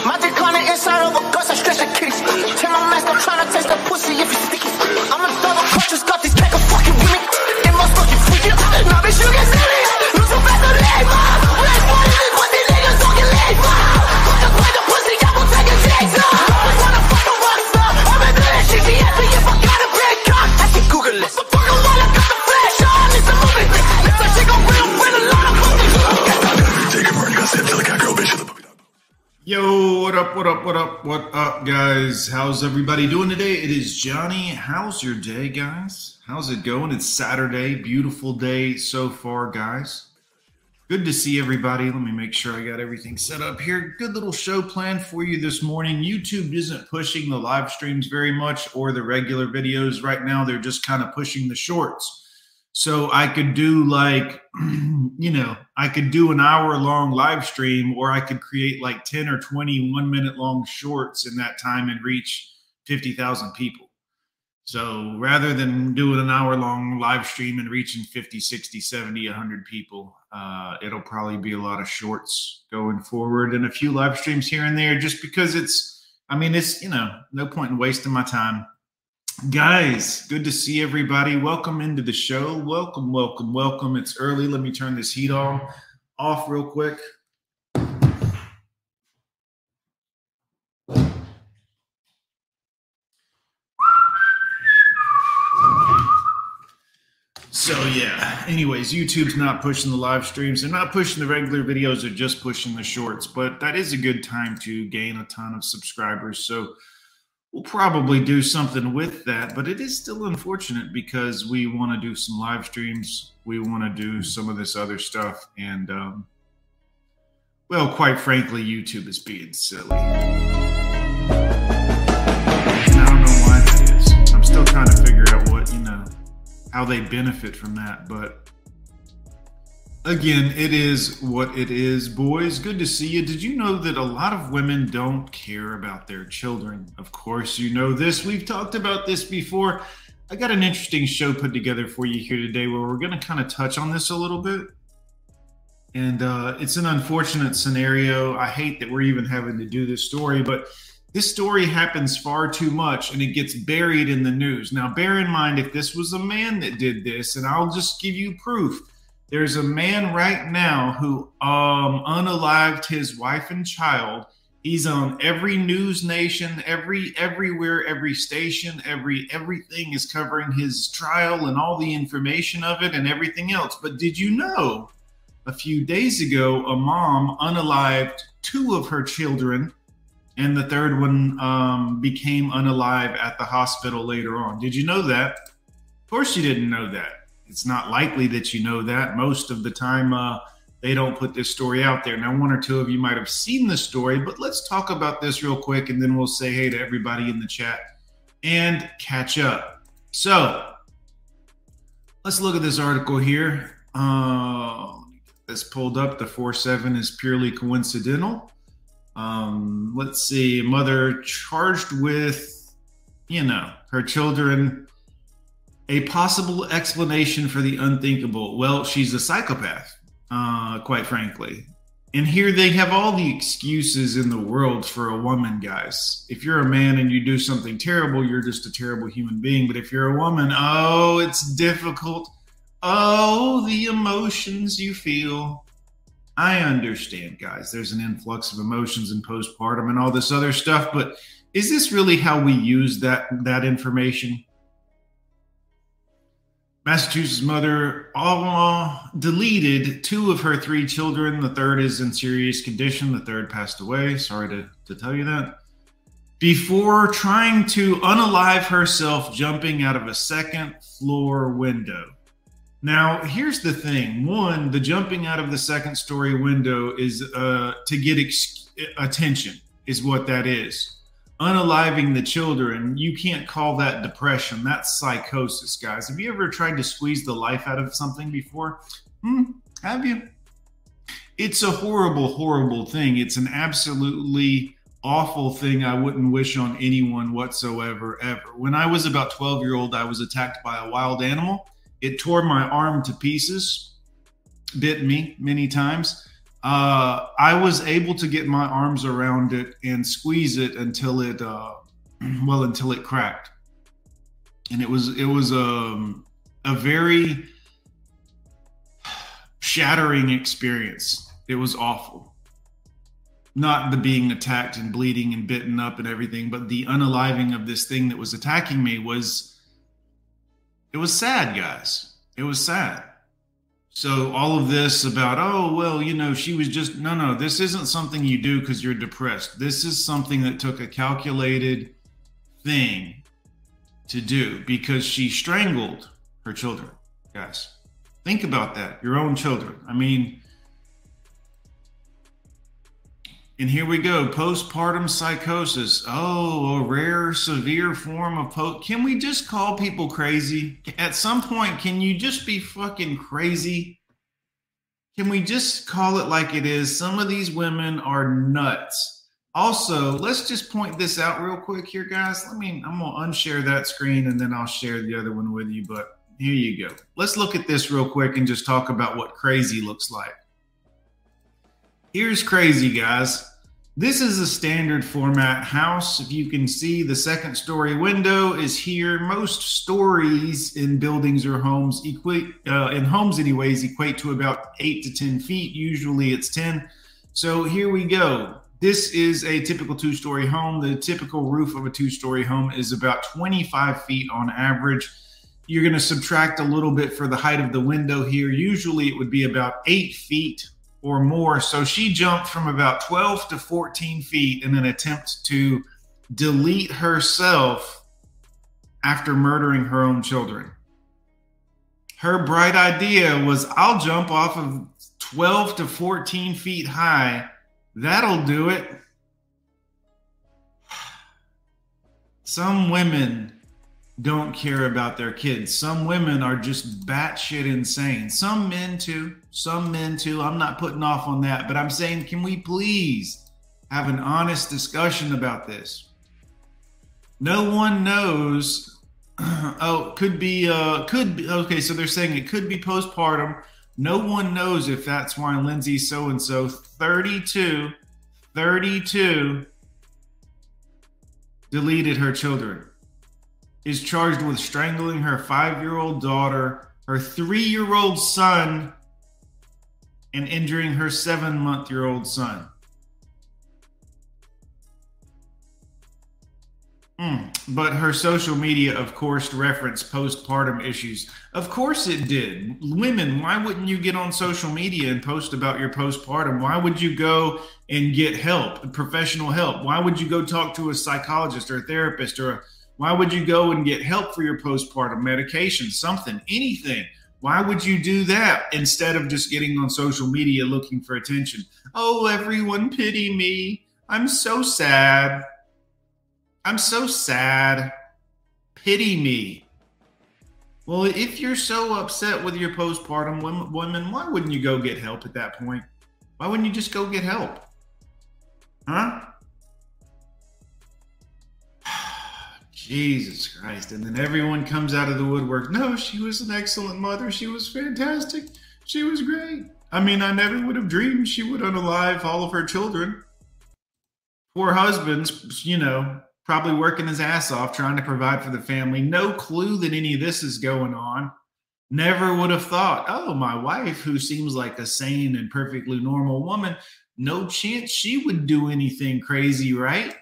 Magic on the inside of a gust, I stretch the kitty. Tell my mask I'm trying to taste the pussy if it's sticky. I'm How's everybody doing today? It is Johnny. How's your day, guys? How's it going? It's Saturday. Beautiful day so far, guys. Good to see everybody. Let me make sure I got everything set up here. Good little show plan for you this morning. YouTube isn't pushing the live streams very much or the regular videos right now. They're just kind of pushing the shorts. So I could do like, you know, I could do an hour long live stream or I could create like 10 or 20 one minute long shorts in that time and reach 50,000 people. So rather than doing an hour long live stream and reaching 50, 60, 70, 100 people, uh, it'll probably be a lot of shorts going forward and a few live streams here and there just because it's, I mean, it's, you know, no point in wasting my time. Guys, good to see everybody. Welcome into the show. Welcome, welcome, welcome. It's early. Let me turn this heat on off real quick. So yeah. Anyways, YouTube's not pushing the live streams. They're not pushing the regular videos. They're just pushing the shorts. But that is a good time to gain a ton of subscribers. So we'll probably do something with that. But it is still unfortunate because we want to do some live streams. We want to do some of this other stuff. And um, well, quite frankly, YouTube is being silly. And I don't know why that is. I'm still trying to figure out what you know how they benefit from that. But again, it is what it is, boys. Good to see you. Did you know that a lot of women don't care about their children? Of course, you know this. We've talked about this before. I got an interesting show put together for you here today where we're going to kind of touch on this a little bit. And uh, it's an unfortunate scenario. I hate that we're even having to do this story, but this story happens far too much and it gets buried in the news. Now, bear in mind, if this was a man that did this, and I'll just give you proof. There's a man right now who um, unalived his wife and child. He's on every news nation, every everywhere, every station, every everything is covering his trial and all the information of it and everything else. But did you know a few days ago a mom unalived two of her children and the third one um, became unalive at the hospital later on. Did you know that? Of course, you didn't know that. It's not likely that you know that. Most of the time, uh, they don't put this story out there. Now, one or two of you might have seen the story, but let's talk about this real quick and then we'll say hey to everybody in the chat and catch up. So, let's look at this article here. Uh, this pulled up. The 4 7 is purely coincidental. Um, let's see, mother charged with, you know, her children. A possible explanation for the unthinkable. Well, she's a psychopath, uh, quite frankly. And here they have all the excuses in the world for a woman, guys. If you're a man and you do something terrible, you're just a terrible human being. But if you're a woman, oh, it's difficult. Oh, the emotions you feel. I understand, guys. There's an influx of emotions in postpartum and all this other stuff, but is this really how we use that that information? Massachusetts mother uh, deleted two of her three children. The third is in serious condition. The third passed away. Sorry to, to tell you that. Before trying to unalive herself jumping out of a second floor window. Now, here's the thing. One, the jumping out of the second story window is uh, to get ex- attention, is what that is. Unaliving the children, you can't call that depression. That's psychosis, guys. Have you ever tried to squeeze the life out of something before? Hmm, have you? It's a horrible, horrible thing. It's an absolutely awful thing I wouldn't wish on anyone whatsoever, ever. When I was about 12 year old, I was attacked by a wild animal. It tore my arm to pieces, bit me many times. Uh, I was able to get my arms around it and squeeze it until it, uh, well, until it cracked. And it was, it was um, a very shattering experience. It was awful not the being attacked and bleeding and bitten up and everything, but the unaliving of this thing that was attacking me was it was sad, guys. It was sad. So all of this about, oh, well, you know, she was just no, no, this isn't something you do because you're depressed. This is something that took a calculated thing to do because she strangled her children, guys. Think about that. Your own children. I mean, And here we go postpartum psychosis. Oh, a rare, severe form of post. Can we just call people crazy? At some point, can you just be fucking crazy? Can we just call it like it is? Some of these women are nuts. Also, let's just point this out real quick here, guys. Let me, I'm going to unshare that screen and then I'll share the other one with you. But here you go. Let's look at this real quick and just talk about what crazy looks like. Here's crazy, guys. This is a standard format house. If you can see, the second story window is here. Most stories in buildings or homes equate, uh, in homes anyways, equate to about eight to 10 feet. Usually it's 10. So here we go. This is a typical two story home. The typical roof of a two story home is about 25 feet on average. You're going to subtract a little bit for the height of the window here. Usually it would be about eight feet or more. So she jumped from about 12 to 14 feet in an attempt to delete herself after murdering her own children. Her bright idea was I'll jump off of 12 to 14 feet high. That'll do it. Some women don't care about their kids. Some women are just batshit insane. Some men too. Some men too. I'm not putting off on that, but I'm saying, can we please have an honest discussion about this? No one knows. oh, could be. Uh, could be. Okay, so they're saying it could be postpartum. No one knows if that's why Lindsay so and so 32, 32 deleted her children is charged with strangling her five year old daughter, her three year old son, and injuring her seven month year old son. Mm. But her social media, of course, referenced postpartum issues. Of course it did. Women, why wouldn't you get on social media and post about your postpartum? Why would you go and get help, professional help? Why would you go talk to a psychologist or a therapist or a why would you go and get help for your postpartum medication, something, anything? Why would you do that instead of just getting on social media looking for attention? Oh, everyone pity me. I'm so sad. I'm so sad. Pity me. Well, if you're so upset with your postpartum women, why wouldn't you go get help at that point? Why wouldn't you just go get help? Huh? Jesus Christ. And then everyone comes out of the woodwork. No, she was an excellent mother. She was fantastic. She was great. I mean, I never would have dreamed she would unalive all of her children. Poor husband's, you know, probably working his ass off trying to provide for the family. No clue that any of this is going on. Never would have thought, oh, my wife, who seems like a sane and perfectly normal woman, no chance she would do anything crazy, right?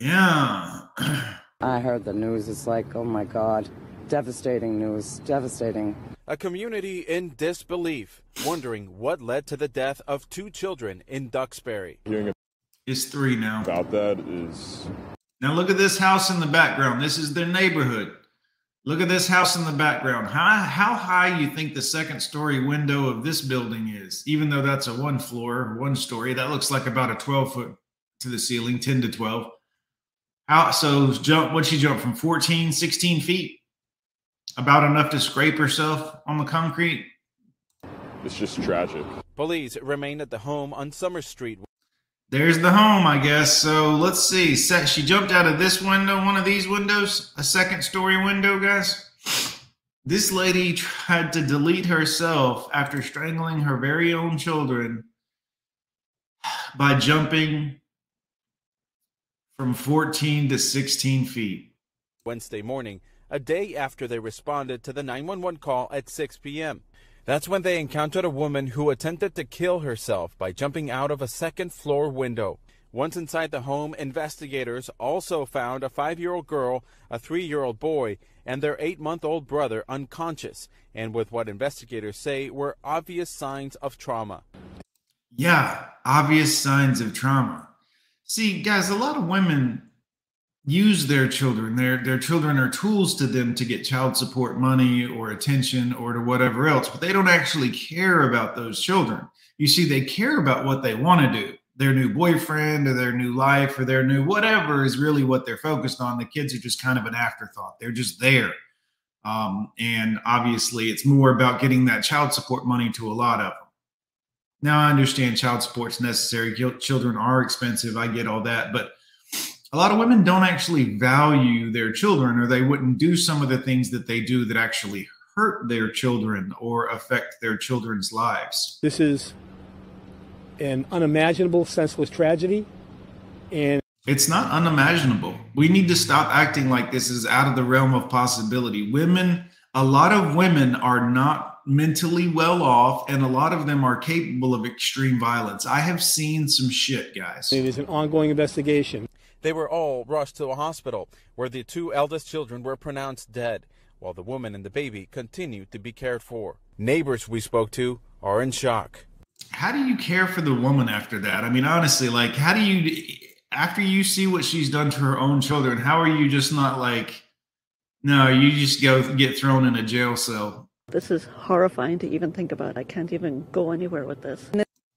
Yeah. I heard the news. It's like, oh my God. Devastating news. Devastating. A community in disbelief, wondering what led to the death of two children in Duxbury. It's three now. About that is. Now look at this house in the background. This is their neighborhood. Look at this house in the background. How, how high you think the second story window of this building is? Even though that's a one floor, one story, that looks like about a 12 foot to the ceiling, 10 to 12. How so jump what she jump from 14, 16 feet? About enough to scrape herself on the concrete. It's just tragic. Police remain at the home on Summer Street. There's the home, I guess. So let's see. She jumped out of this window, one of these windows, a second story window, guys. This lady tried to delete herself after strangling her very own children by jumping from 14 to 16 feet. Wednesday morning, a day after they responded to the 911 call at 6 p.m. That's when they encountered a woman who attempted to kill herself by jumping out of a second floor window. Once inside the home, investigators also found a five year old girl, a three year old boy, and their eight month old brother unconscious, and with what investigators say were obvious signs of trauma. Yeah, obvious signs of trauma. See, guys, a lot of women use their children. Their their children are tools to them to get child support money or attention or to whatever else but they don't actually care about those children. You see they care about what they want to do. Their new boyfriend or their new life or their new whatever is really what they're focused on. The kids are just kind of an afterthought. They're just there. Um, and obviously it's more about getting that child support money to a lot of now i understand child support's necessary children are expensive i get all that but a lot of women don't actually value their children or they wouldn't do some of the things that they do that actually hurt their children or affect their children's lives. This is an unimaginable, senseless tragedy. And it's not unimaginable. We need to stop acting like this is out of the realm of possibility. Women, a lot of women are not mentally well off, and a lot of them are capable of extreme violence. I have seen some shit, guys. It is an ongoing investigation. They were all rushed to a hospital where the two eldest children were pronounced dead, while the woman and the baby continued to be cared for. Neighbors we spoke to are in shock. How do you care for the woman after that? I mean, honestly, like, how do you, after you see what she's done to her own children, how are you just not like, no, you just go get thrown in a jail cell? This is horrifying to even think about. I can't even go anywhere with this.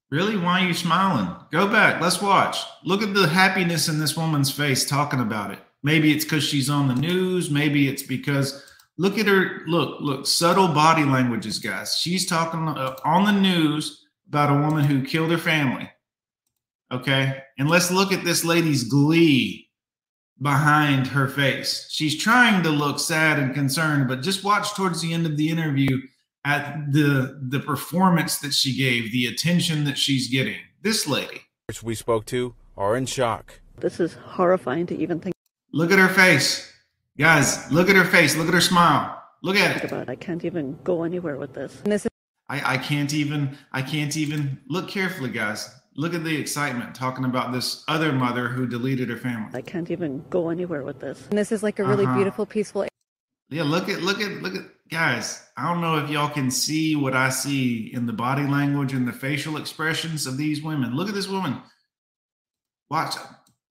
Really? Why are you smiling? Go back. Let's watch. Look at the happiness in this woman's face talking about it. Maybe it's because she's on the news. Maybe it's because look at her. Look, look, subtle body languages, guys. She's talking uh, on the news about a woman who killed her family. Okay. And let's look at this lady's glee behind her face. She's trying to look sad and concerned, but just watch towards the end of the interview at the the performance that she gave, the attention that she's getting. This lady, which we spoke to, are in shock. This is horrifying to even think. Look at her face, guys. Look at her face. Look at her smile. Look at it. About. I can't even go anywhere with this. This is- I, I can't even. I can't even look carefully, guys. Look at the excitement talking about this other mother who deleted her family. I can't even go anywhere with this. And this is like a really uh-huh. beautiful, peaceful. Yeah, look at look at look at guys, I don't know if y'all can see what I see in the body language and the facial expressions of these women. Look at this woman. Watch,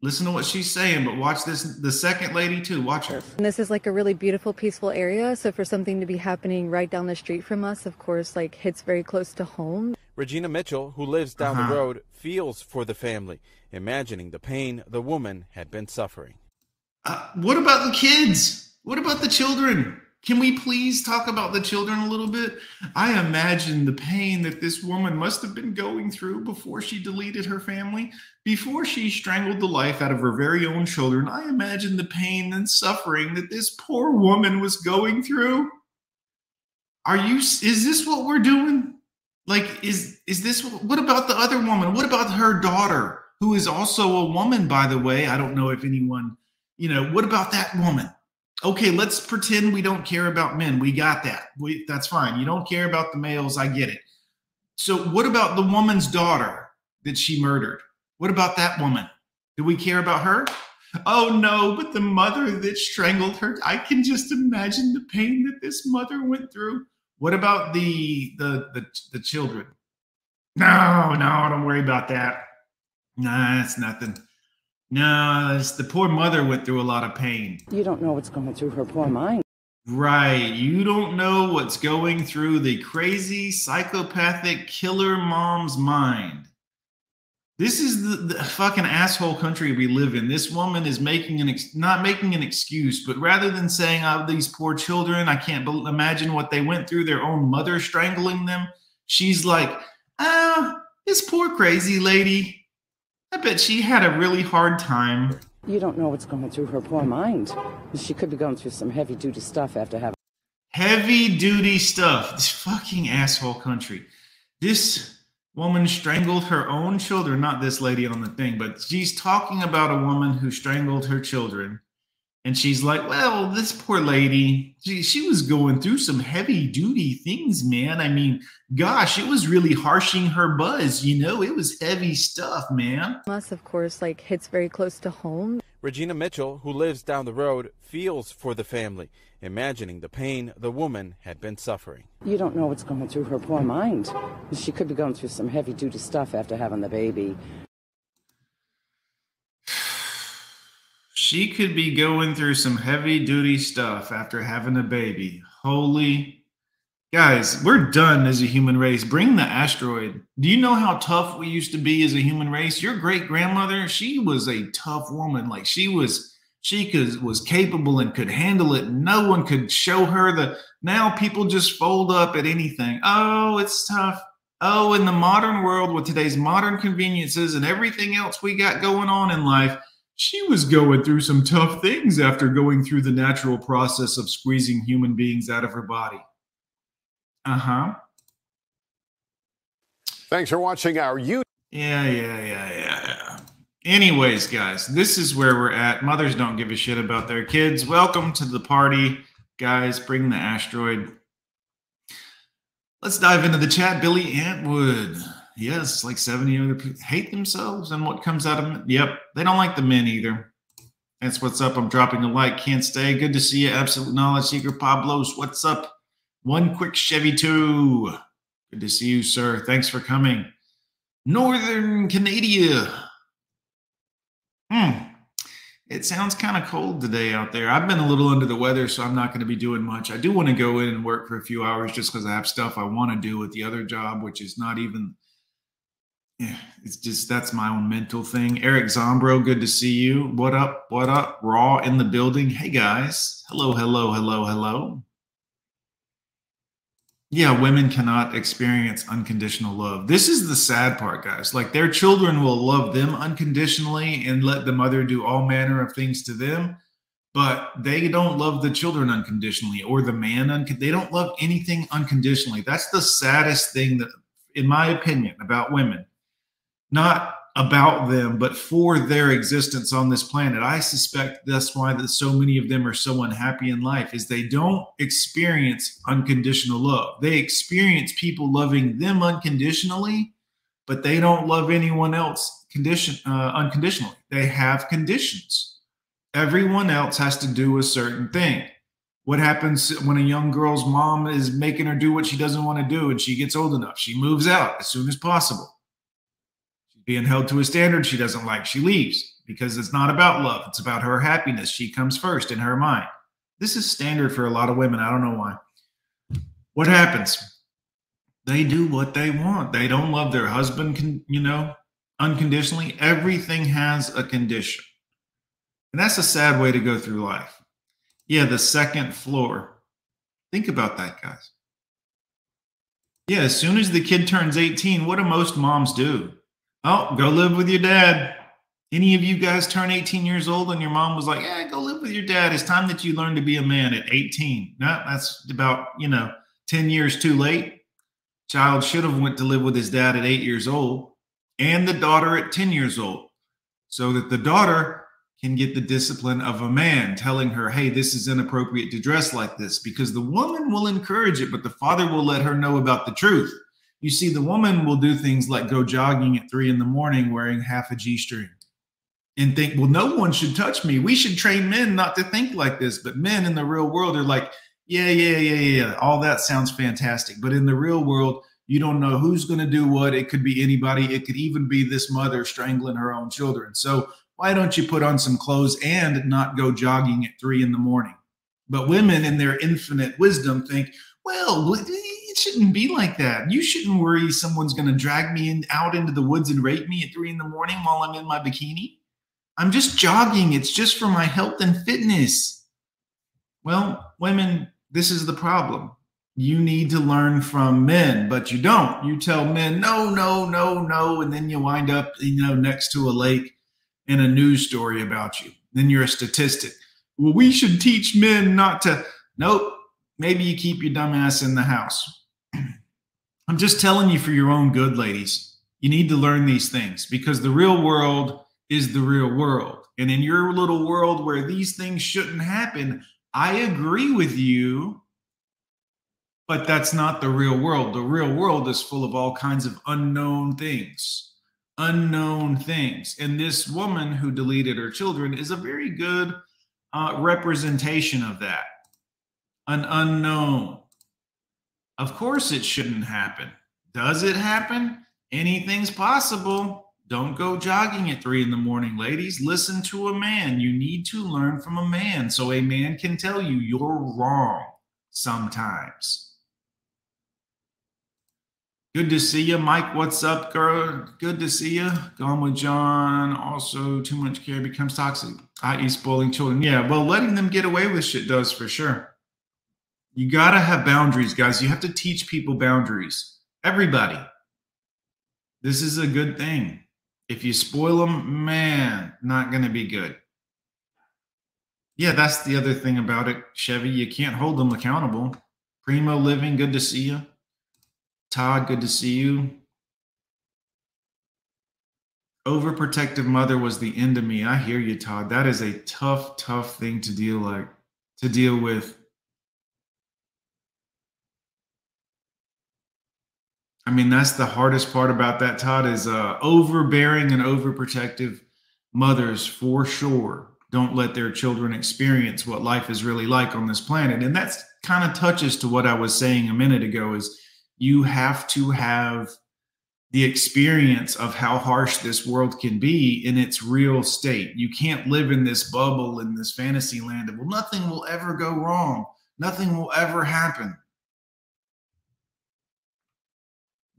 listen to what she's saying, but watch this the second lady too. Watch her. And this is like a really beautiful, peaceful area. So for something to be happening right down the street from us, of course, like hits very close to home. Regina Mitchell, who lives down uh-huh. the road, feels for the family, imagining the pain the woman had been suffering. Uh, what about the kids? What about the children? Can we please talk about the children a little bit? I imagine the pain that this woman must have been going through before she deleted her family, before she strangled the life out of her very own children. I imagine the pain and suffering that this poor woman was going through. Are you is this what we're doing? Like is is this what about the other woman? What about her daughter who is also a woman by the way? I don't know if anyone, you know, what about that woman? okay, let's pretend we don't care about men. We got that. We, that's fine. You don't care about the males. I get it. So, what about the woman's daughter that she murdered? What about that woman? Do we care about her? Oh no, but the mother that strangled her. I can just imagine the pain that this mother went through. What about the the the, the children? No, no, don't worry about that. Nah, it's nothing. No, the poor mother went through a lot of pain. You don't know what's going through her poor mind. Right. You don't know what's going through the crazy psychopathic killer mom's mind. This is the, the, fucking asshole country we live in. This woman is making an ex- not making an excuse, but rather than saying, "Oh, these poor children, I can't be- imagine what they went through, their own mother strangling them," she's like, "Ah, oh, this poor crazy lady. I bet she had a really hard time." You don't know what's going through her poor mind. She could be going through some heavy duty stuff after having heavy duty stuff. This fucking asshole country. This woman strangled her own children, not this lady on the thing, but she's talking about a woman who strangled her children. And she's like, well, this poor lady, she, she was going through some heavy duty things, man. I mean, gosh, it was really harshing her buzz. You know, it was heavy stuff, man. Us, of course, like hits very close to home. Regina Mitchell, who lives down the road, feels for the family, imagining the pain the woman had been suffering. You don't know what's going through her poor mind. She could be going through some heavy duty stuff after having the baby. She could be going through some heavy duty stuff after having a baby. Holy guys, we're done as a human race. Bring the asteroid. Do you know how tough we used to be as a human race? Your great grandmother, she was a tough woman. Like she was, she could was capable and could handle it. No one could show her the. Now people just fold up at anything. Oh, it's tough. Oh, in the modern world with today's modern conveniences and everything else we got going on in life she was going through some tough things after going through the natural process of squeezing human beings out of her body. Uh huh. Thanks for watching our YouTube. Yeah, yeah, yeah, yeah, yeah. Anyways, guys, this is where we're at. Mothers don't give a shit about their kids. Welcome to the party, guys. Bring the asteroid. Let's dive into the chat. Billy Antwood yes, like 70 other people hate themselves and what comes out of them. Yep, they don't like the men either. That's what's up. I'm dropping a like. Can't stay. Good to see you. Absolute knowledge seeker Pablos. What's up? One quick Chevy two. Good to see you, sir. Thanks for coming. Northern Canada. Hmm. It sounds kind of cold today out there. I've been a little under the weather, so I'm not going to be doing much. I do want to go in and work for a few hours just because I have stuff I want to do with the other job, which is not even yeah, it's just that's my own mental thing. Eric Zombro, good to see you. What up? What up? Raw in the building. Hey guys. Hello, hello, hello, hello. Yeah, women cannot experience unconditional love. This is the sad part, guys. Like their children will love them unconditionally and let the mother do all manner of things to them, but they don't love the children unconditionally or the man. They don't love anything unconditionally. That's the saddest thing that, in my opinion, about women not about them, but for their existence on this planet. I suspect that's why that so many of them are so unhappy in life is they don't experience unconditional love. They experience people loving them unconditionally, but they don't love anyone else condition uh, unconditionally. They have conditions. Everyone else has to do a certain thing. What happens when a young girl's mom is making her do what she doesn't want to do and she gets old enough? She moves out as soon as possible being held to a standard she doesn't like, she leaves because it's not about love. It's about her happiness. She comes first in her mind. This is standard for a lot of women. I don't know why. What happens? They do what they want. They don't love their husband, you know, unconditionally. Everything has a condition. And that's a sad way to go through life. Yeah, the second floor. Think about that, guys. Yeah, as soon as the kid turns 18, what do most moms do? Oh, go live with your dad. Any of you guys turn 18 years old and your mom was like, yeah, go live with your dad. It's time that you learn to be a man at 18. No, that's about, you know, 10 years too late. Child should have went to live with his dad at eight years old and the daughter at 10 years old so that the daughter can get the discipline of a man telling her, hey, this is inappropriate to dress like this because the woman will encourage it, but the father will let her know about the truth you see the woman will do things like go jogging at three in the morning wearing half a G string and think, well, no one should touch me. We should train men not to think like this. But men in the real world are like, yeah, yeah, yeah, yeah. All that sounds fantastic. But in the real world, you don't know who's going to do what. It could be anybody. It could even be this mother strangling her own children. So why don't you put on some clothes and not go jogging at three in the morning? But women, in their infinite wisdom, think, well, it shouldn't be like that. You shouldn't worry someone's going to drag me in, out into the woods and rape me at three in the morning while I'm in my bikini. I'm just jogging. It's just for my health and fitness. Well, women, this is the problem. You need to learn from men, but you don't. You tell men, no, no, no, no. And then you wind up, you know, next to a lake in a news story about you. Then you're a statistic. Well, we should teach men not to. Nope. Maybe you keep your dumb ass in the house. I'm just telling you for your own good, ladies. You need to learn these things because the real world is the real world. And in your little world where these things shouldn't happen, I agree with you, but that's not the real world. The real world is full of all kinds of unknown things, unknown things. And this woman who deleted her children is a very good uh, representation of that an unknown. Of course, it shouldn't happen. Does it happen? Anything's possible. Don't go jogging at three in the morning, ladies. Listen to a man. You need to learn from a man so a man can tell you you're wrong sometimes. Good to see you, Mike. What's up, girl? Good to see you. Gone with John. Also, too much care becomes toxic, i.e., spoiling children. Yeah, well, letting them get away with shit does for sure. You got to have boundaries, guys. You have to teach people boundaries. Everybody. This is a good thing. If you spoil them, man, not going to be good. Yeah, that's the other thing about it, Chevy. You can't hold them accountable. Primo Living, good to see you. Todd, good to see you. Overprotective mother was the end of me. I hear you, Todd. That is a tough, tough thing to deal like to deal with. I mean, that's the hardest part about that, Todd, is uh, overbearing and overprotective mothers for sure don't let their children experience what life is really like on this planet. And that's kind of touches to what I was saying a minute ago is you have to have the experience of how harsh this world can be in its real state. You can't live in this bubble in this fantasy land of, well, nothing will ever go wrong. Nothing will ever happen.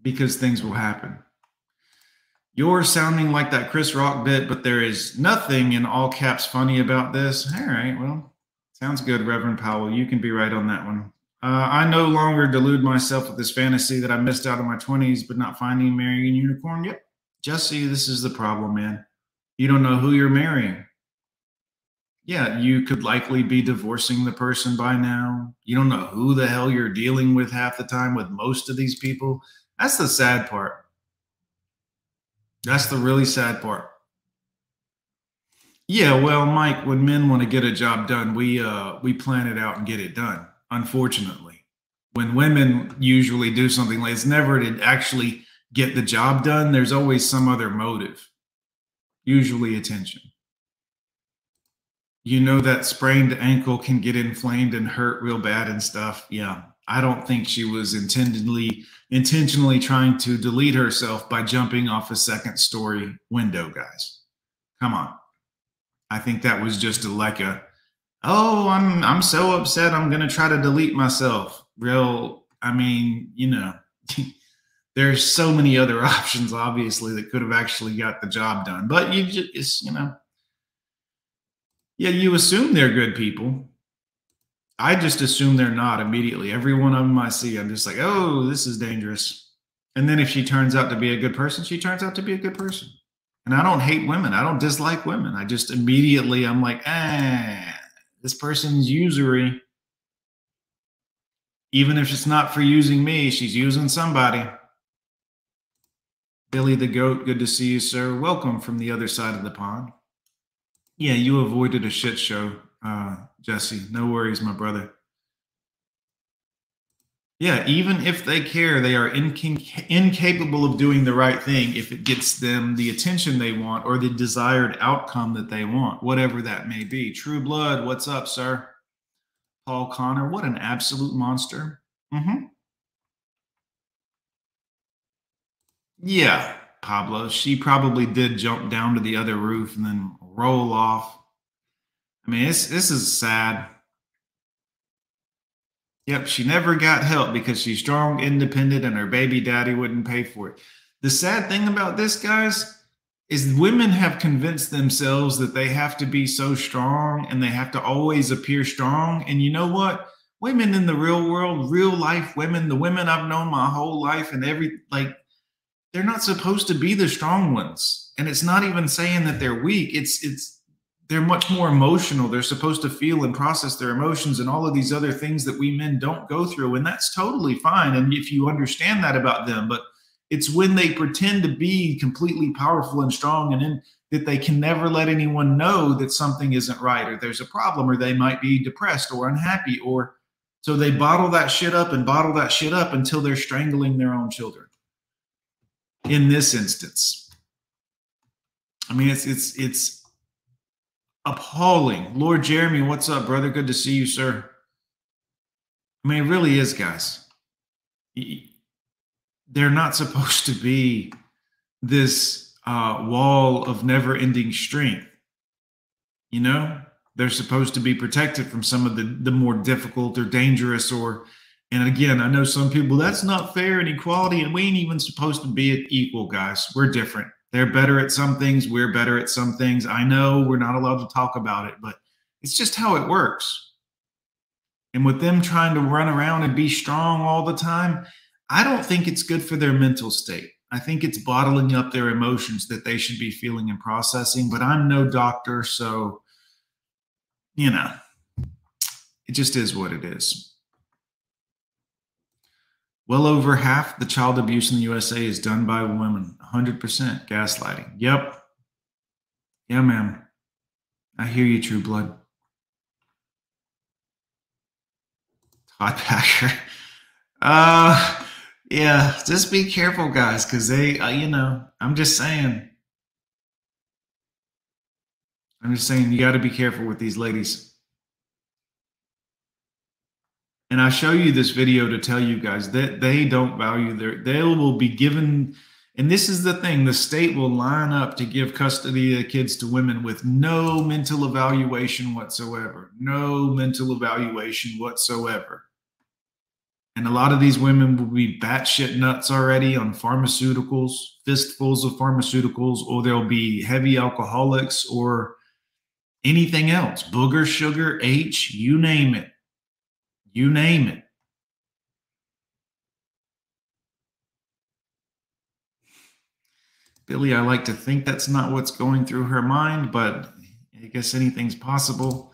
Because things will happen. You're sounding like that Chris Rock bit, but there is nothing in all caps funny about this. All right, well, sounds good, Reverend Powell. You can be right on that one. Uh, I no longer delude myself with this fantasy that I missed out in my 20s, but not finding marrying a unicorn. Yep. Jesse, this is the problem, man. You don't know who you're marrying. Yeah, you could likely be divorcing the person by now. You don't know who the hell you're dealing with half the time with most of these people. That's the sad part. That's the really sad part. Yeah, well, Mike, when men want to get a job done, we uh we plan it out and get it done. Unfortunately, when women usually do something like it's never to actually get the job done. There's always some other motive, usually attention. You know that sprained ankle can get inflamed and hurt real bad and stuff. Yeah, I don't think she was intentionally intentionally trying to delete herself by jumping off a second story window, guys. Come on. I think that was just a, like a, oh, I'm I'm so upset. I'm gonna try to delete myself. Real, I mean, you know, there's so many other options, obviously, that could have actually got the job done. But you just, you know, yeah, you assume they're good people I just assume they're not immediately. Every one of them I see, I'm just like, oh, this is dangerous. And then if she turns out to be a good person, she turns out to be a good person. And I don't hate women. I don't dislike women. I just immediately I'm like, ah, this person's usury. Even if it's not for using me, she's using somebody. Billy the Goat, good to see you, sir. Welcome from the other side of the pond. Yeah, you avoided a shit show uh, Jesse. No worries, my brother. Yeah, even if they care, they are inc- incapable of doing the right thing if it gets them the attention they want or the desired outcome that they want, whatever that may be. True Blood, what's up, sir? Paul Connor, what an absolute monster. Mm-hmm. Yeah, Pablo. She probably did jump down to the other roof and then roll off I mean, this this is sad. Yep, she never got help because she's strong, independent, and her baby daddy wouldn't pay for it. The sad thing about this, guys, is women have convinced themselves that they have to be so strong and they have to always appear strong. And you know what? Women in the real world, real life women, the women I've known my whole life, and every like, they're not supposed to be the strong ones. And it's not even saying that they're weak. It's it's they're much more emotional. They're supposed to feel and process their emotions and all of these other things that we men don't go through. And that's totally fine. And if you understand that about them, but it's when they pretend to be completely powerful and strong and in, that they can never let anyone know that something isn't right or there's a problem or they might be depressed or unhappy or so they bottle that shit up and bottle that shit up until they're strangling their own children. In this instance. I mean it's it's it's appalling. Lord Jeremy, what's up, brother? Good to see you, sir. I mean, it really is, guys. They're not supposed to be this uh, wall of never ending strength. You know, they're supposed to be protected from some of the, the more difficult or dangerous or and again, I know some people that's not fair and equality, and we ain't even supposed to be equal, guys. We're different. They're better at some things. We're better at some things. I know we're not allowed to talk about it, but it's just how it works. And with them trying to run around and be strong all the time, I don't think it's good for their mental state. I think it's bottling up their emotions that they should be feeling and processing. But I'm no doctor, so, you know, it just is what it is. Well over half the child abuse in the USA is done by women. 100% gaslighting. Yep. Yeah, ma'am. I hear you, True Blood. Todd Packer. Uh, yeah, just be careful, guys, because they, uh, you know, I'm just saying. I'm just saying you got to be careful with these ladies. And I show you this video to tell you guys that they don't value their, they will be given, and this is the thing the state will line up to give custody of kids to women with no mental evaluation whatsoever. No mental evaluation whatsoever. And a lot of these women will be batshit nuts already on pharmaceuticals, fistfuls of pharmaceuticals, or they'll be heavy alcoholics or anything else booger, sugar, H, you name it you name it. Billy, I like to think that's not what's going through her mind, but I guess anything's possible.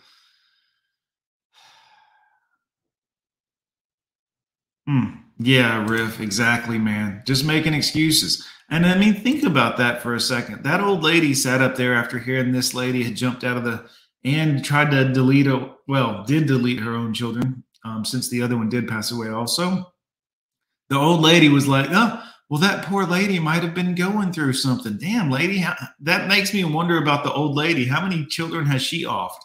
Hmm. Yeah, Riff, exactly, man. Just making excuses. And I mean, think about that for a second. That old lady sat up there after hearing this lady had jumped out of the and tried to delete a well, did delete her own children um, since the other one did pass away also. The old lady was like, oh, well, that poor lady might have been going through something. Damn, lady, how, that makes me wonder about the old lady. How many children has she offed?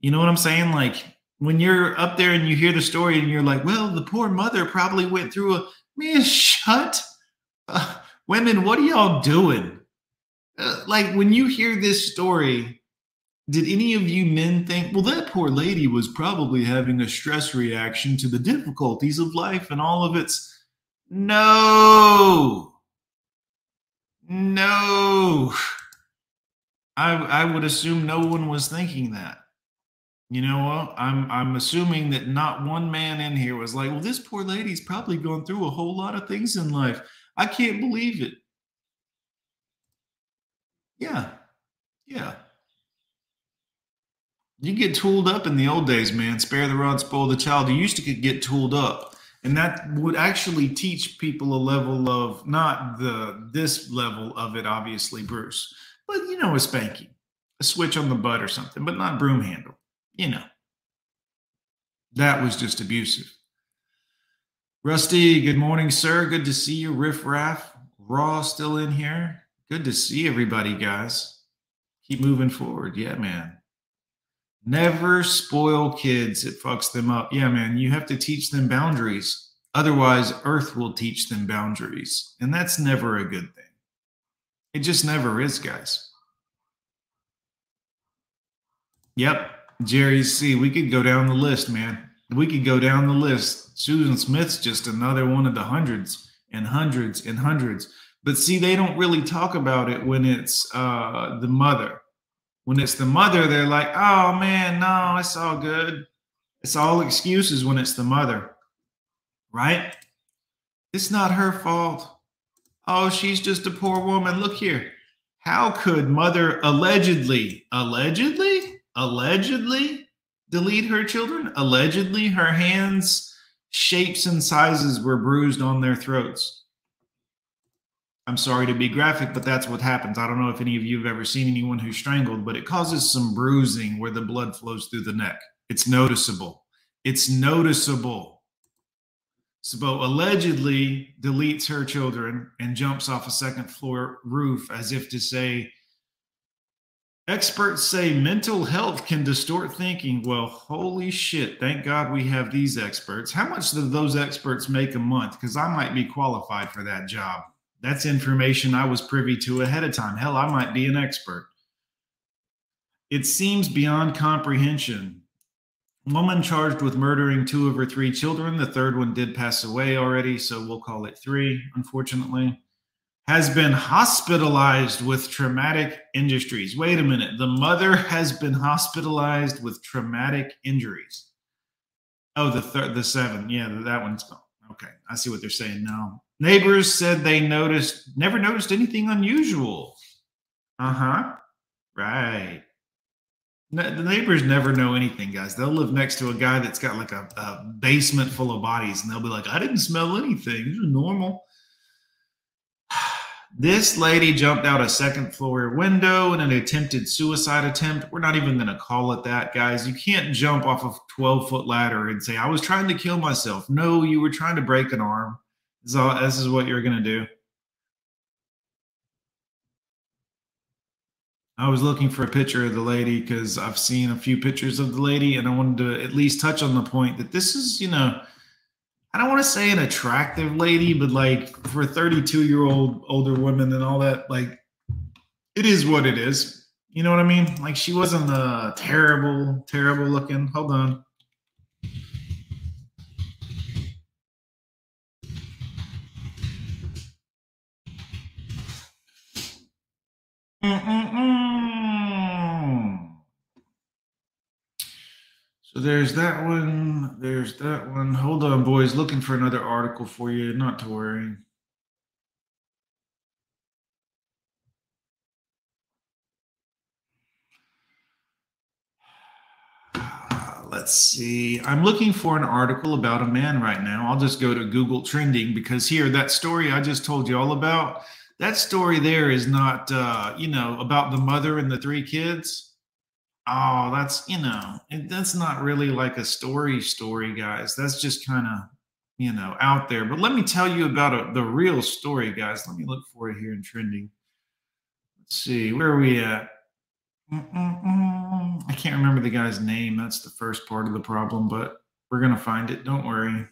You know what I'm saying? Like when you're up there and you hear the story and you're like, well, the poor mother probably went through a man, shut. Uh, women, what are y'all doing? Uh, like when you hear this story, did any of you men think, well, that poor lady was probably having a stress reaction to the difficulties of life and all of its. No. No. I, I would assume no one was thinking that. You know what? I'm I'm assuming that not one man in here was like, well, this poor lady's probably going through a whole lot of things in life. I can't believe it. Yeah. Yeah. You get tooled up in the old days, man. Spare the rod, spoil the child. You used to get tooled up. And that would actually teach people a level of not the this level of it, obviously, Bruce, but you know, a spanking, a switch on the butt or something, but not broom handle. You know. That was just abusive. Rusty, good morning, sir. Good to see you. Riff Raff, Raw still in here. Good to see everybody, guys. Keep moving forward. Yeah, man. Never spoil kids. It fucks them up. Yeah, man, you have to teach them boundaries. Otherwise, Earth will teach them boundaries. And that's never a good thing. It just never is, guys. Yep. Jerry C. We could go down the list, man. We could go down the list. Susan Smith's just another one of the hundreds and hundreds and hundreds. But see, they don't really talk about it when it's uh, the mother. When it's the mother, they're like, oh man, no, it's all good. It's all excuses when it's the mother, right? It's not her fault. Oh, she's just a poor woman. Look here. How could mother allegedly, allegedly, allegedly delete her children? Allegedly, her hands, shapes, and sizes were bruised on their throats. I'm sorry to be graphic, but that's what happens. I don't know if any of you have ever seen anyone who's strangled, but it causes some bruising where the blood flows through the neck. It's noticeable. It's noticeable. Sabo allegedly deletes her children and jumps off a second floor roof as if to say, Experts say mental health can distort thinking. Well, holy shit. Thank God we have these experts. How much do those experts make a month? Because I might be qualified for that job. That's information I was privy to ahead of time. Hell, I might be an expert. It seems beyond comprehension. Woman charged with murdering two of her three children. The third one did pass away already, so we'll call it three, unfortunately. Has been hospitalized with traumatic injuries. Wait a minute. The mother has been hospitalized with traumatic injuries. Oh, the third, the seven. Yeah, that one's gone. Okay, I see what they're saying now. Neighbors said they noticed, never noticed anything unusual. Uh huh. Right. the neighbors never know anything, guys. They'll live next to a guy that's got like a, a basement full of bodies, and they'll be like, I didn't smell anything. This is normal. This lady jumped out a second floor window in an attempted suicide attempt. We're not even going to call it that, guys. You can't jump off a 12 foot ladder and say, I was trying to kill myself. No, you were trying to break an arm. This is, all, this is what you're going to do. I was looking for a picture of the lady because I've seen a few pictures of the lady, and I wanted to at least touch on the point that this is, you know, I don't want to say an attractive lady, but like for 32 year old older women and all that, like it is what it is. You know what I mean? Like she wasn't a terrible, terrible looking. Hold on. So there's that one. There's that one. Hold on, boys. Looking for another article for you. Not to worry. let's see. I'm looking for an article about a man right now. I'll just go to Google Trending because here, that story I just told you all about that story there is not uh, you know about the mother and the three kids? Oh that's you know that's not really like a story story guys. That's just kind of you know out there. But let me tell you about a, the real story guys. Let me look for it here in trending. Let's see. Where are we at? Mm-mm-mm. i can't remember the guy's name. That's the first part of the problem but we're gonna find it. Don't worry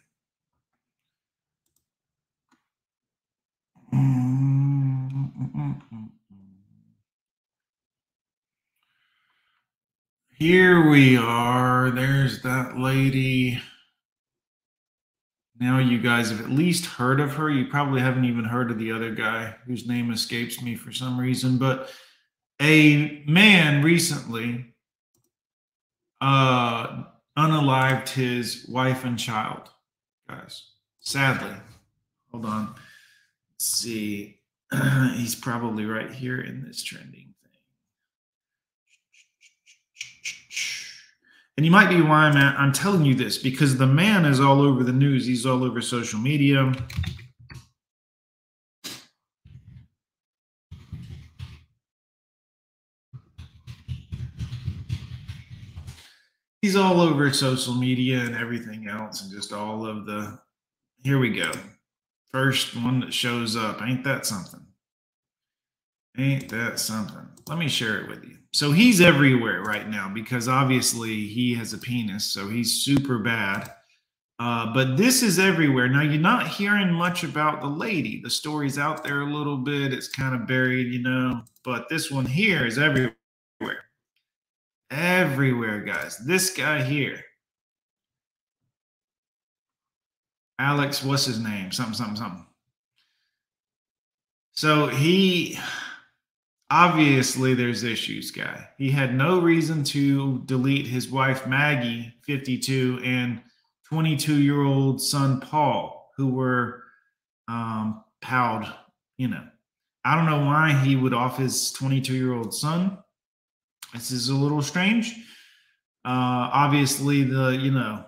Mm, mm, mm. Here we are. There's that lady. Now you guys have at least heard of her. You probably haven't even heard of the other guy whose name escapes me for some reason. But a man recently uh, unalived his wife and child, guys. Sadly. Hold on. Let's see. he's probably right here in this trending thing. And you might be why I'm at, I'm telling you this because the man is all over the news. He's all over social media. He's all over social media and everything else, and just all of the. Here we go. First one that shows up. Ain't that something? Ain't that something? Let me share it with you. So he's everywhere right now because obviously he has a penis, so he's super bad. Uh, but this is everywhere. Now, you're not hearing much about the lady. The story's out there a little bit. It's kind of buried, you know. But this one here is everywhere. Everywhere, guys. This guy here Alex, what's his name? Something, something, something. So he obviously there's issues, guy. He had no reason to delete his wife Maggie, 52, and 22 year old son Paul, who were um, palled, you know. I don't know why he would off his 22 year old son. This is a little strange. Uh, obviously, the, you know,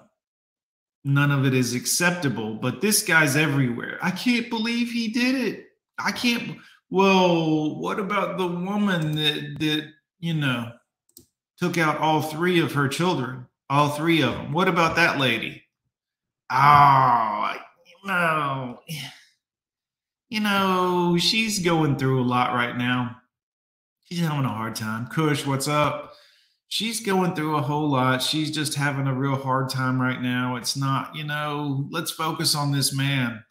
none of it is acceptable, but this guy's everywhere. I can't believe he did it. I can't. Well, what about the woman that that you know took out all three of her children? All three of them. What about that lady? Oh, no. You know, she's going through a lot right now. She's having a hard time. Kush, what's up? She's going through a whole lot. She's just having a real hard time right now. It's not, you know, let's focus on this man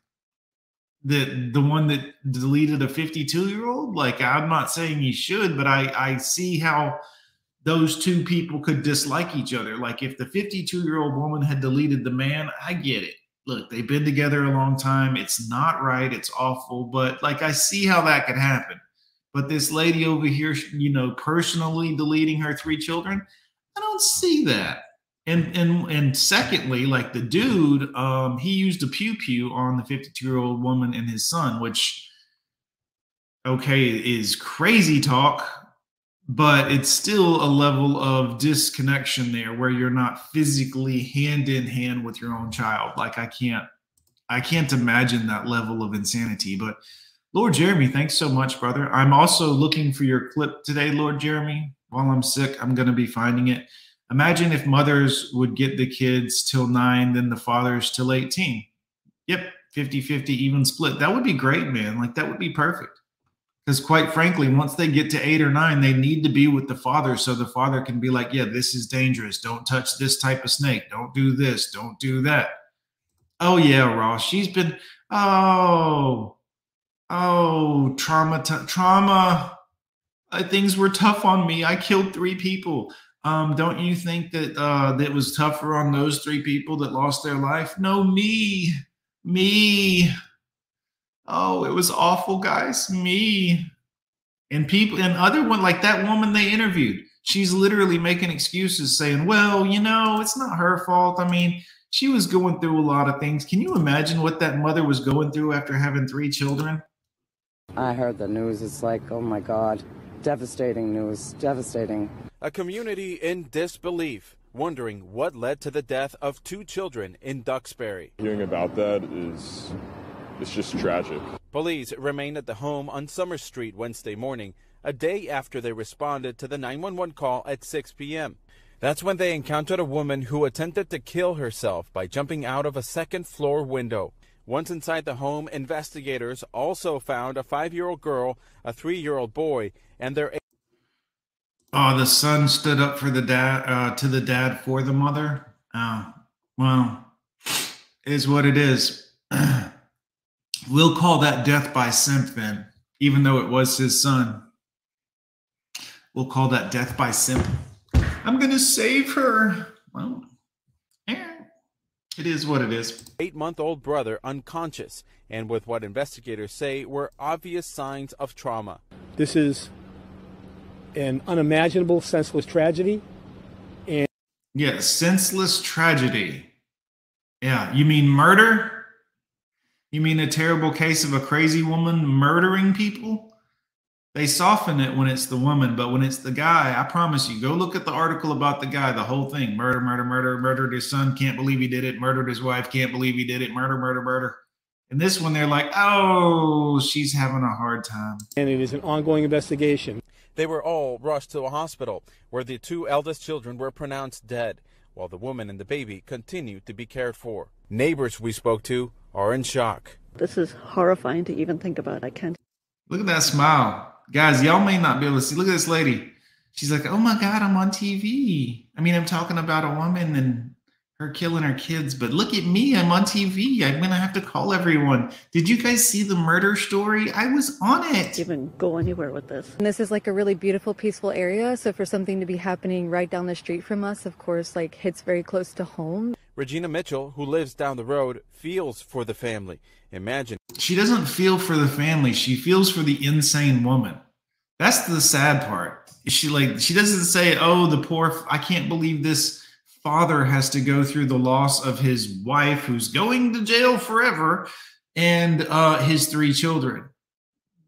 the the one that deleted a 52 year old like i'm not saying he should but i i see how those two people could dislike each other. Like if the 52 year old woman had deleted the man i get it. Look they've been together a long time. It's not right. It's awful. But like i see how that could happen but this lady over here you know personally deleting her three children i don't see that and and and secondly, like the dude, um, he used a pew pew on the 52 year old woman and his son, which okay is crazy talk, but it's still a level of disconnection there where you're not physically hand in hand with your own child. Like I can't, I can't imagine that level of insanity. But Lord Jeremy, thanks so much, brother. I'm also looking for your clip today, Lord Jeremy. While I'm sick, I'm going to be finding it Imagine if mothers would get the kids till nine, then the fathers till 18. Yep, 50 50 even split. That would be great, man. Like that would be perfect. Because quite frankly, once they get to eight or nine, they need to be with the father so the father can be like, yeah, this is dangerous. Don't touch this type of snake. Don't do this. Don't do that. Oh, yeah, Ross. She's been, oh, oh, trauma, t- trauma. Uh, things were tough on me. I killed three people. Um, don't you think that uh, that was tougher on those three people that lost their life? No, me, me. Oh, it was awful, guys. Me and people and other one like that woman they interviewed. She's literally making excuses, saying, "Well, you know, it's not her fault. I mean, she was going through a lot of things. Can you imagine what that mother was going through after having three children?" I heard the news. It's like, oh my god, devastating news, devastating. A community in disbelief, wondering what led to the death of two children in Duxbury. Hearing about that is it's just tragic. Police remained at the home on Summer Street Wednesday morning, a day after they responded to the 911 call at 6 p.m. That's when they encountered a woman who attempted to kill herself by jumping out of a second floor window. Once inside the home, investigators also found a five year old girl, a three year old boy, and their Oh, the son stood up for the dad uh, to the dad for the mother. Oh, well, is what it is. we'll call that death by simp then, even though it was his son. We'll call that death by simp. I'm gonna save her. Well, it is what it is. Eight month old brother unconscious, and with what investigators say were obvious signs of trauma. This is an unimaginable, senseless tragedy. And yeah, senseless tragedy. Yeah, you mean murder? You mean a terrible case of a crazy woman murdering people? They soften it when it's the woman, but when it's the guy, I promise you, go look at the article about the guy, the whole thing murder, murder, murder, murdered his son, can't believe he did it, murdered his wife, can't believe he did it, murder, murder, murder. And this one, they're like, oh, she's having a hard time. And it is an ongoing investigation. They were all rushed to a hospital where the two eldest children were pronounced dead, while the woman and the baby continued to be cared for. Neighbors we spoke to are in shock. This is horrifying to even think about. I can't. Look at that smile. Guys, y'all may not be able to see. Look at this lady. She's like, oh my God, I'm on TV. I mean, I'm talking about a woman and her killing her kids, but look at me. I'm on TV. I'm going to have to call everyone. Did you guys see the murder story? I was on it. Even go anywhere with this. And this is like a really beautiful, peaceful area. So for something to be happening right down the street from us, of course, like hits very close to home. Regina Mitchell, who lives down the road, feels for the family. Imagine. She doesn't feel for the family. She feels for the insane woman. That's the sad part. She like she doesn't say, "Oh, the poor I can't believe this father has to go through the loss of his wife who's going to jail forever and uh his three children."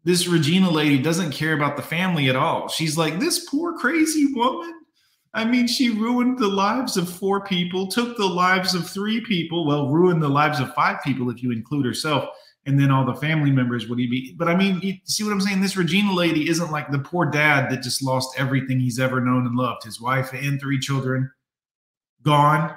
This Regina lady doesn't care about the family at all. She's like, "This poor crazy woman I mean, she ruined the lives of four people, took the lives of three people, well, ruined the lives of five people if you include herself, and then all the family members would he be? But I mean, you see what I'm saying? This Regina lady isn't like the poor dad that just lost everything he's ever known and loved his wife and three children gone.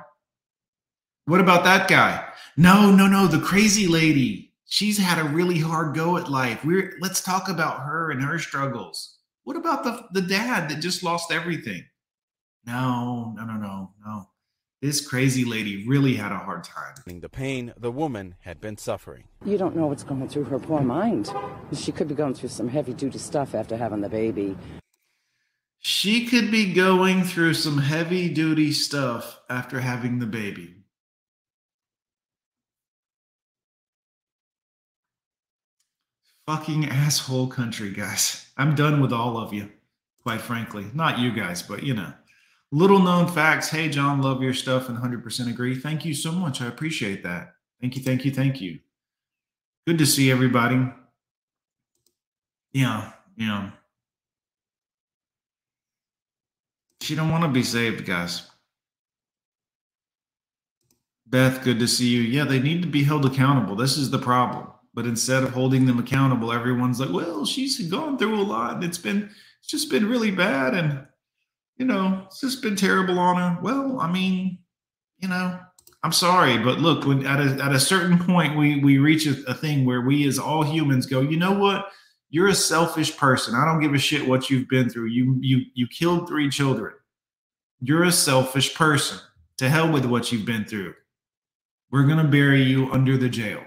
What about that guy? No, no, no, the crazy lady. She's had a really hard go at life. We're let's talk about her and her struggles. What about the the dad that just lost everything? No, no, no, no, no. This crazy lady really had a hard time. The pain the woman had been suffering. You don't know what's going through her poor mind. She could be going through some heavy duty stuff after having the baby. She could be going through some heavy duty stuff after having the baby. Fucking asshole country, guys. I'm done with all of you, quite frankly. Not you guys, but you know. Little known facts. Hey, John, love your stuff and 100% agree. Thank you so much. I appreciate that. Thank you, thank you, thank you. Good to see everybody. Yeah, yeah. She don't want to be saved, guys. Beth, good to see you. Yeah, they need to be held accountable. This is the problem. But instead of holding them accountable, everyone's like, "Well, she's gone through a lot, and it's been it's just been really bad." And you know, it's just been terrible on her. Well, I mean, you know, I'm sorry, but look, when at a at a certain point we we reach a, a thing where we as all humans go, you know what? You're a selfish person. I don't give a shit what you've been through. You you you killed three children. You're a selfish person. To hell with what you've been through. We're gonna bury you under the jail.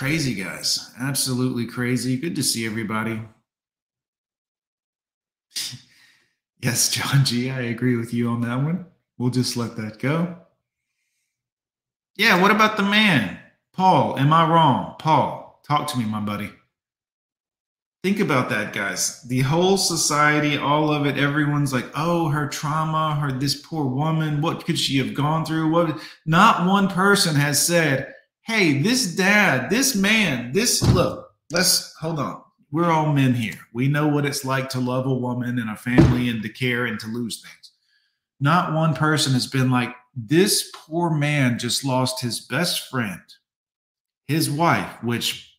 Crazy, guys. Absolutely crazy. Good to see everybody. yes, John G, I agree with you on that one. We'll just let that go. Yeah, what about the man? Paul, am I wrong? Paul, talk to me, my buddy. Think about that, guys. The whole society, all of it, everyone's like, oh, her trauma, her this poor woman, what could she have gone through? What not one person has said, hey, this dad, this man, this look, let's hold on. We're all men here. We know what it's like to love a woman and a family and to care and to lose things. Not one person has been like, this poor man just lost his best friend, his wife, which,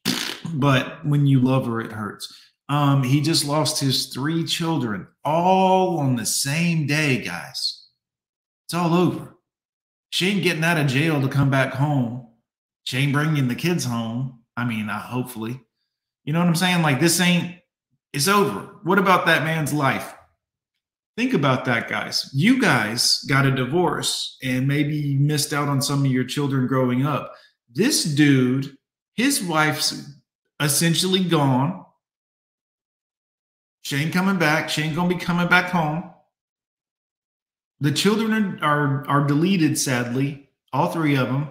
but when you love her, it hurts. Um, he just lost his three children all on the same day, guys. It's all over. She ain't getting out of jail to come back home she ain't bringing the kids home. I mean, hopefully. You know what I'm saying? Like, this ain't, it's over. What about that man's life? Think about that, guys. You guys got a divorce and maybe missed out on some of your children growing up. This dude, his wife's essentially gone. She ain't coming back. She ain't to be coming back home. The children are, are deleted, sadly, all three of them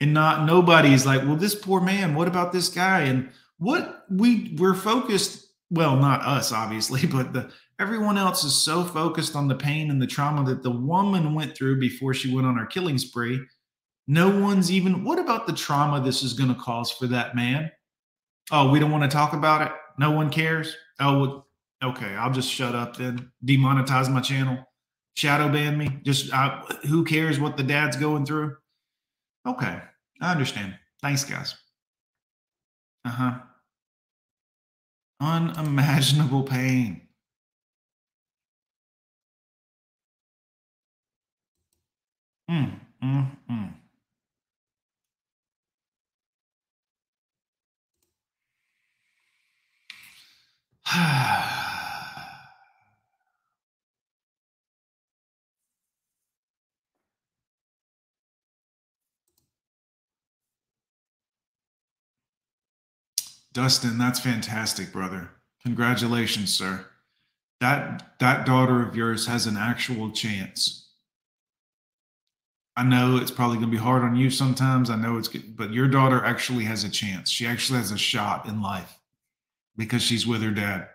and not nobody's like, well, this poor man, what about this guy? And what we we're focused, well, not us, obviously, but the everyone else is so focused on the pain and the trauma that the woman went through before she went on her killing spree. No one's even, what about the trauma this is going to cause for that man? Oh, we don't want to talk about it. No one cares. Oh, okay. I'll just shut up then. Demonetize my channel. Shadow ban me. Just I, who cares what the dad's going through? Okay, I understand. Thanks, guys. Uh huh. Unimaginable pain. Mm, mm, mm. Dustin, that's fantastic, brother. Congratulations, sir. that that daughter of yours has an actual chance. I know it's probably going to be hard on you sometimes. I know it's good, but your daughter actually has a chance. She actually has a shot in life because she's with her dad.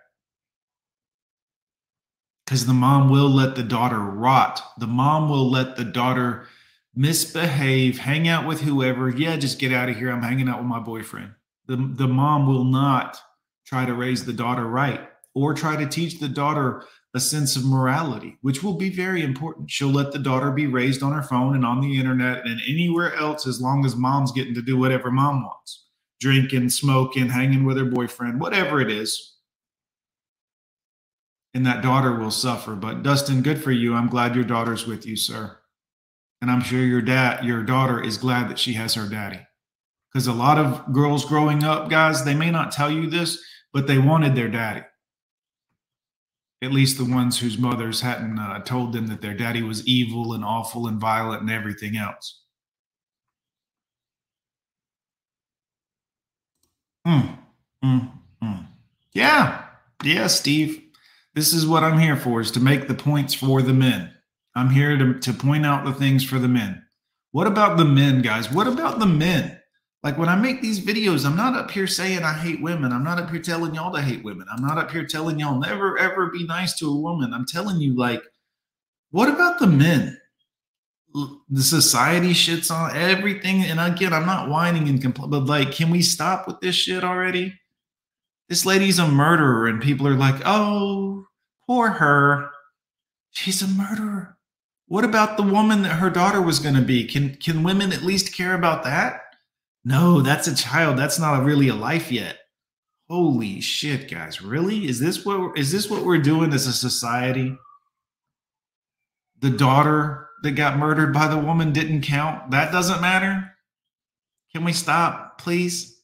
Because the mom will let the daughter rot. The mom will let the daughter misbehave, hang out with whoever. Yeah, just get out of here. I'm hanging out with my boyfriend. The, the mom will not try to raise the daughter right or try to teach the daughter a sense of morality, which will be very important. She'll let the daughter be raised on her phone and on the internet and anywhere else as long as mom's getting to do whatever mom wants drinking, smoking, hanging with her boyfriend, whatever it is. And that daughter will suffer. But Dustin, good for you. I'm glad your daughter's with you, sir. And I'm sure your dad, your daughter is glad that she has her daddy. Because a lot of girls growing up, guys, they may not tell you this, but they wanted their daddy at least the ones whose mothers hadn't uh, told them that their daddy was evil and awful and violent and everything else. Mm, mm, mm. Yeah, yeah, Steve. This is what I'm here for: is to make the points for the men. I'm here to to point out the things for the men. What about the men, guys? What about the men? Like when I make these videos, I'm not up here saying I hate women. I'm not up here telling y'all to hate women. I'm not up here telling y'all never ever be nice to a woman. I'm telling you, like, what about the men? The society shits on everything. And again, I'm not whining and complaining, but like, can we stop with this shit already? This lady's a murderer, and people are like, oh, poor her. She's a murderer. What about the woman that her daughter was going to be? Can can women at least care about that? No, that's a child. That's not really a life yet. Holy shit, guys! Really? Is this what is this what we're doing as a society? The daughter that got murdered by the woman didn't count. That doesn't matter. Can we stop, please?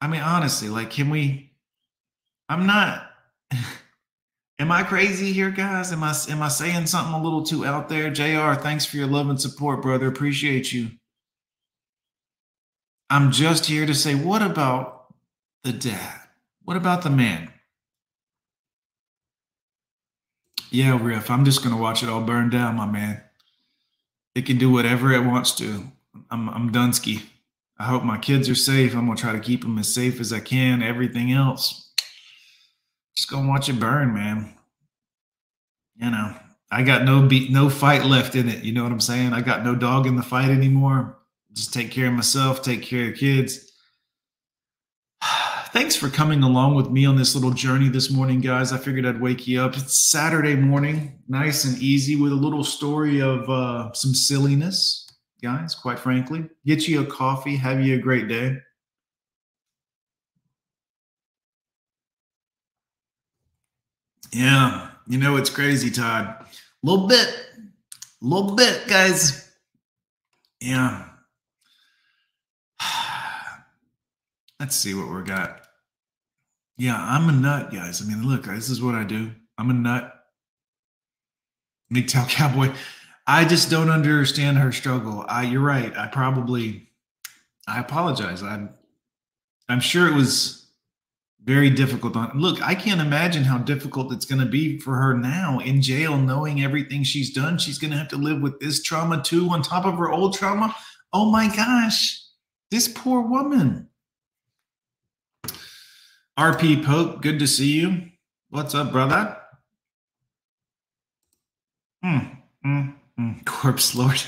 I mean, honestly, like, can we? I'm not. am I crazy here, guys? Am I am I saying something a little too out there? Jr. Thanks for your love and support, brother. Appreciate you. I'm just here to say, what about the dad? What about the man? Yeah, Riff, I'm just gonna watch it all burn down, my man. It can do whatever it wants to. I'm I'm Dunsky. I hope my kids are safe. I'm gonna try to keep them as safe as I can. Everything else, just gonna watch it burn, man. You know, I got no beat, no fight left in it. You know what I'm saying? I got no dog in the fight anymore just take care of myself, take care of kids. Thanks for coming along with me on this little journey this morning, guys. I figured I'd wake you up. It's Saturday morning, nice and easy with a little story of uh, some silliness, guys, quite frankly. Get you a coffee, have you a great day. Yeah, you know, it's crazy, Todd. A little bit, a little bit, guys. Yeah. Let's see what we got. Yeah, I'm a nut, guys. I mean, look, this is what I do. I'm a nut. MGTOW Cowboy. I just don't understand her struggle. I, you're right. I probably, I apologize. I'm, I'm sure it was very difficult. On look, I can't imagine how difficult it's going to be for her now in jail, knowing everything she's done. She's going to have to live with this trauma too, on top of her old trauma. Oh my gosh, this poor woman. RP Pope, good to see you. What's up, brother? Hmm. Mm, mm. Corpse Lord.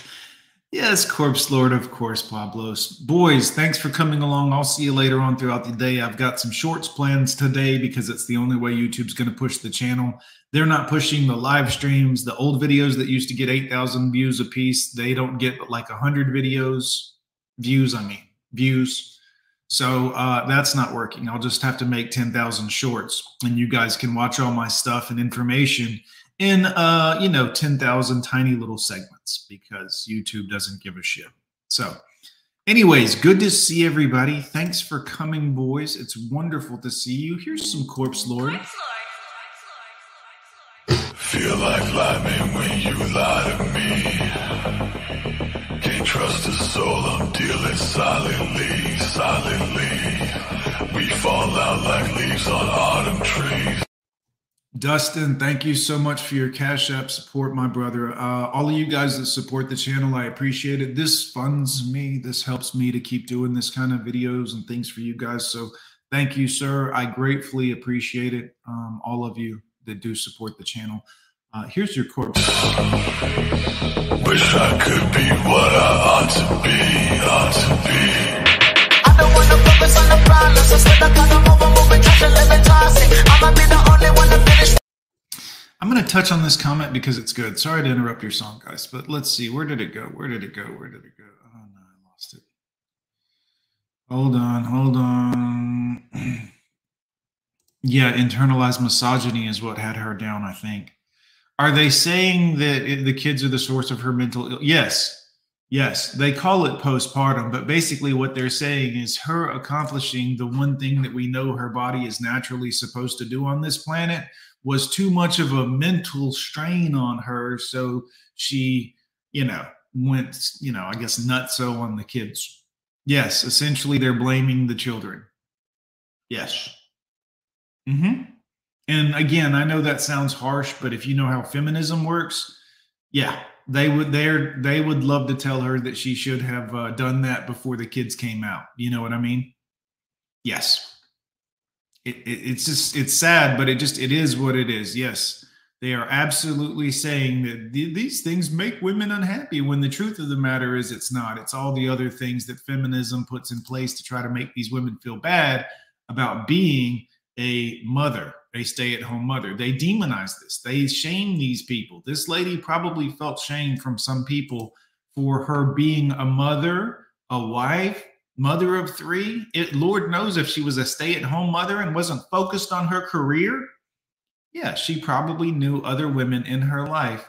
Yes, Corpse Lord, of course, Pablos. Boys, thanks for coming along. I'll see you later on throughout the day. I've got some shorts plans today because it's the only way YouTube's going to push the channel. They're not pushing the live streams. The old videos that used to get 8,000 views a piece, they don't get like 100 videos, views, I mean, views. So uh, that's not working. I'll just have to make 10,000 shorts and you guys can watch all my stuff and information in, uh, you know, 10,000 tiny little segments because YouTube doesn't give a shit. So, anyways, good to see everybody. Thanks for coming, boys. It's wonderful to see you. Here's some Corpse Lord. Feel like lying when you lie to me. Trust a soul, I'm dealing silently, silently. We fall out like leaves on autumn trees. Dustin, thank you so much for your Cash App support, my brother. Uh, all of you guys that support the channel, I appreciate it. This funds me. This helps me to keep doing this kind of videos and things for you guys. So thank you, sir. I gratefully appreciate it. Um, all of you that do support the channel. Uh, here's your corpse. Wish I could be what I ought to be, ought to be. I don't wanna focus on the problems. Instead, I gotta move on, moving, trash and living toxic. I'ma be the only one to finish. I'm going to touch on this comment because it's good. Sorry to interrupt your song, guys, but let's see. Where did it go? Where did it go? Where did it go? Oh, no, I lost it. Hold on, hold on. yeah, internalized misogyny is what had her down, I think. Are they saying that the kids are the source of her mental ill? Yes. Yes, they call it postpartum, but basically what they're saying is her accomplishing the one thing that we know her body is naturally supposed to do on this planet was too much of a mental strain on her. So she, you know, went, you know, I guess nutso on the kids. Yes, essentially they're blaming the children. Yes. hmm And again, I know that sounds harsh, but if you know how feminism works, yeah, they would they're they would love to tell her that she should have uh, done that before the kids came out. You know what I mean? Yes. It, it, it's just it's sad, but it just it is what it is. Yes, they are absolutely saying that th- these things make women unhappy. When the truth of the matter is, it's not. It's all the other things that feminism puts in place to try to make these women feel bad about being a mother, a stay at home mother. They demonize this, they shame these people. This lady probably felt shame from some people for her being a mother, a wife, mother of three. It, Lord knows if she was a stay at home mother and wasn't focused on her career, yeah, she probably knew other women in her life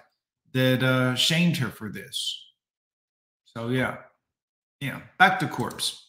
that uh, shamed her for this. So, yeah, yeah, back to corpse.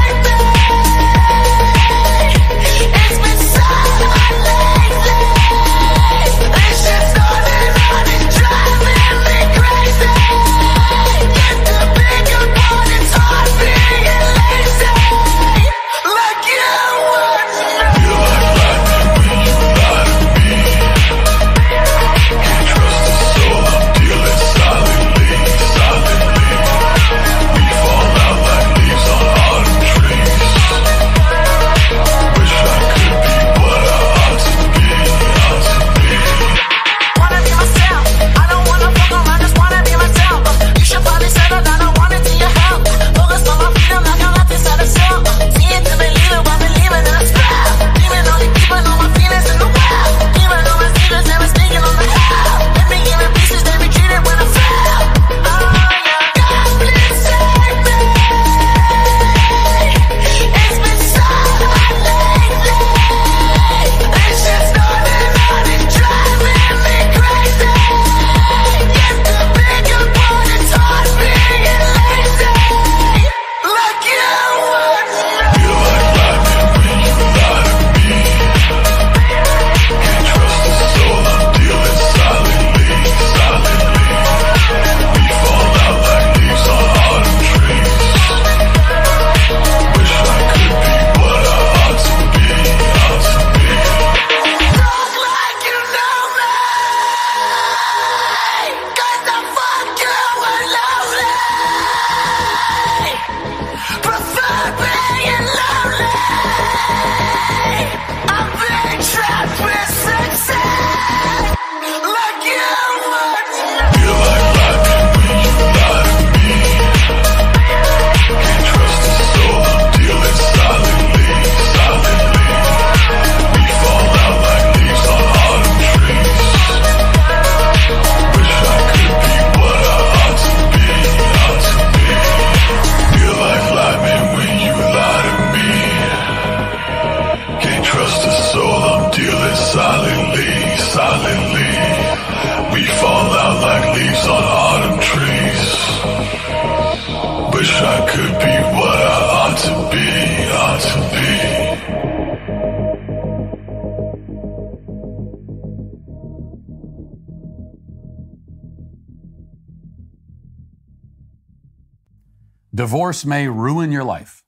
Divorce may ruin your life.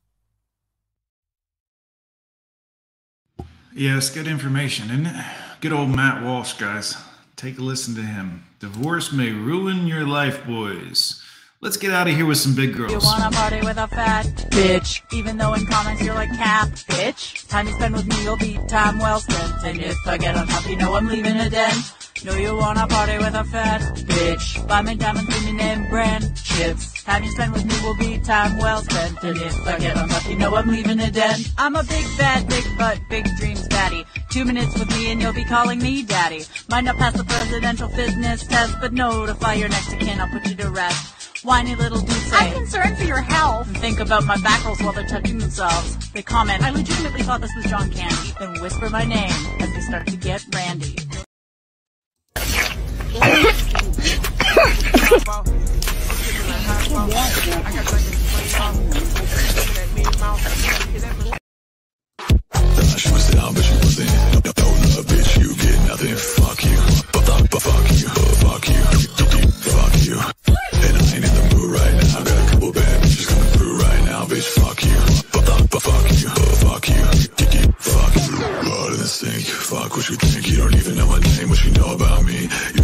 It's good information, isn't it? Good old Matt Walsh, guys. Take a listen to him. Divorce may ruin your life, boys. Let's get out of here with some big girls. You wanna party with a fat bitch, even though in comments you're like cap bitch. Time you spend with me, you'll be time well spent. And if I get unhappy, you know I'm leaving a dent. Know you wanna party with a fat bitch. Buy me diamond premium name brand chips. Time you spend with me will be time well spent. And if I get unlucky, know I'm leaving a dent. I'm a big fat, big butt, big dreams daddy. Two minutes with me and you'll be calling me daddy. Might not pass the presidential fitness test, but notify your next of kin, I'll put you to rest whiny little Dulce. I'm concerned for your health. And think about my back rolls while they're touching themselves. They comment, I legitimately thought this was John Candy. Then whisper my name as they start to get randy. She was down, but she wasn't. Don't know love, bitch. You get nothing. Fuck you. Fuck you. Fuck you fuck you. And I ain't in the mood right now. I got a couple bad bitches coming through right now, bitch. Fuck you. Fuck you. Fuck you. Fuck you. Blood in the sink. Fuck what you think. You don't even know my name. What you know about me.